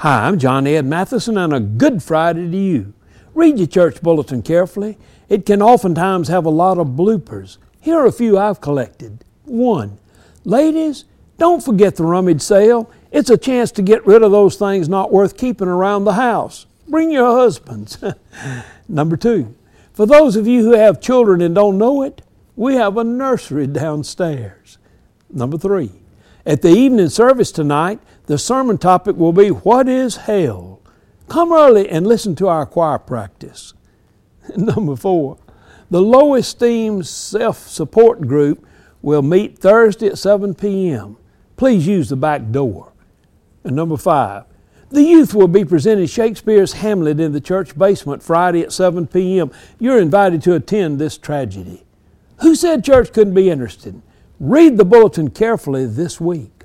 Hi, I'm John Ed Mathison, and a good Friday to you. Read your church bulletin carefully. It can oftentimes have a lot of bloopers. Here are a few I've collected. One, ladies, don't forget the rummage sale. It's a chance to get rid of those things not worth keeping around the house. Bring your husbands. Number two, for those of you who have children and don't know it, we have a nursery downstairs. Number three, at the evening service tonight, the sermon topic will be What is Hell? Come early and listen to our choir practice. Number four, the low esteem self support group will meet Thursday at 7 p.m. Please use the back door. And number five, the youth will be presenting Shakespeare's Hamlet in the church basement Friday at 7 p.m. You're invited to attend this tragedy. Who said church couldn't be interested? Read the bulletin carefully this week.